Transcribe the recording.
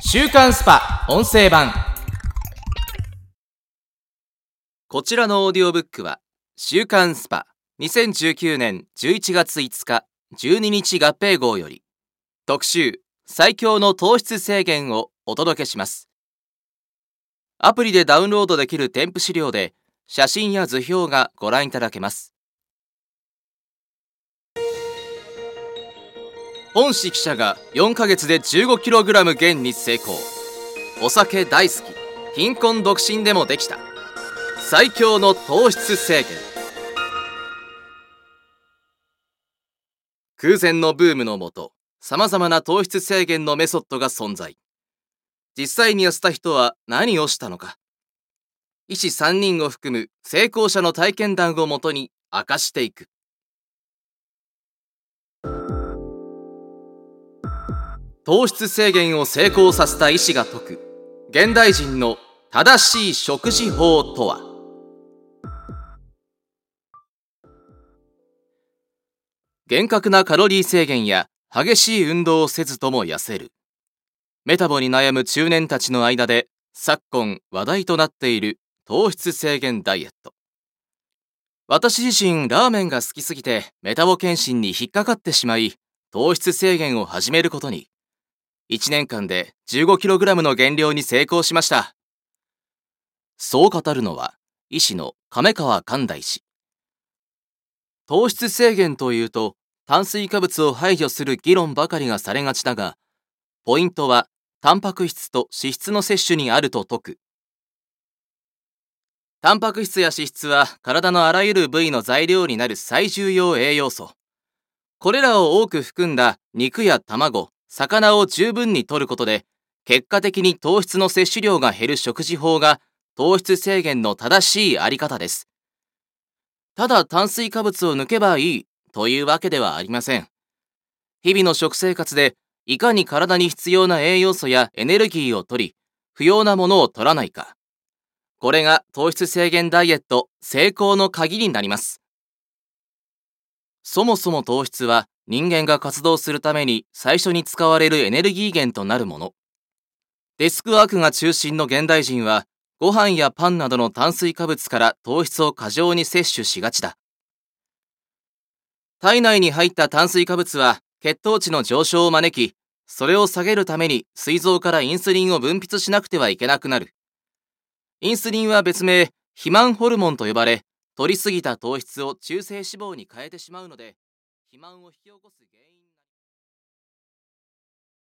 週刊 SPA! 音声版。こちらのオーディオブックは週刊 SPA! 2019年11月5日12日合併号より特集最強の糖質制限をお届けします。アプリでダウンロードできる添付資料で写真や図表がご覧いただけます。本誌記者が4ヶ月で 15kg 減に成功。お酒大好き。貧困独身でもできた。最強の糖質制限。空前のブームのもと様々な糖質制限のメソッドが存在。実際に痩せた人は何をしたのか。医師3人を含む成功者の体験談をもとに明かしていく。糖質制限を成功させた医師が説く現代人の正しい食事法とは？厳格なカロリー制限や激しい運動をせずとも痩せる。メタボに悩む中年たちの間で昨今話題となっている糖質制限ダイエット。私自身ラーメンが好きすぎてメタボ検診に引っかかってしまい糖質制限を始めることに。1年間で 15kg の減量に成功しました。そう語るのは、医師の亀川寛大氏。糖質制限というと、炭水化物を排除する議論ばかりがされがちだが、ポイントは、タンパク質と脂質の摂取にあると説く。タンパク質や脂質は体のあらゆる部位の材料になる最重要栄養素。これらを多く含んだ肉や卵、魚を十分に摂ることで、結果的に糖質の摂取量が減る食事法が糖質制限の正しいあり方です。ただ炭水化物を抜けばいいというわけではありません。日々の食生活でいかに体に必要な栄養素やエネルギーを取り、不要なものを取らないか。これが糖質制限ダイエット成功の鍵になります。そもそも糖質は人間が活動するために最初に使われるエネルギー源となるもの。デスクワークが中心の現代人は、ご飯やパンなどの炭水化物から糖質を過剰に摂取しがちだ。体内に入った炭水化物は血糖値の上昇を招き、それを下げるために膵臓からインスリンを分泌しなくてはいけなくなる。インスリンは別名、肥満ホルモンと呼ばれ、取りすぎた糖質を中性脂肪に変えてしまうので、肥満を引き起こす原因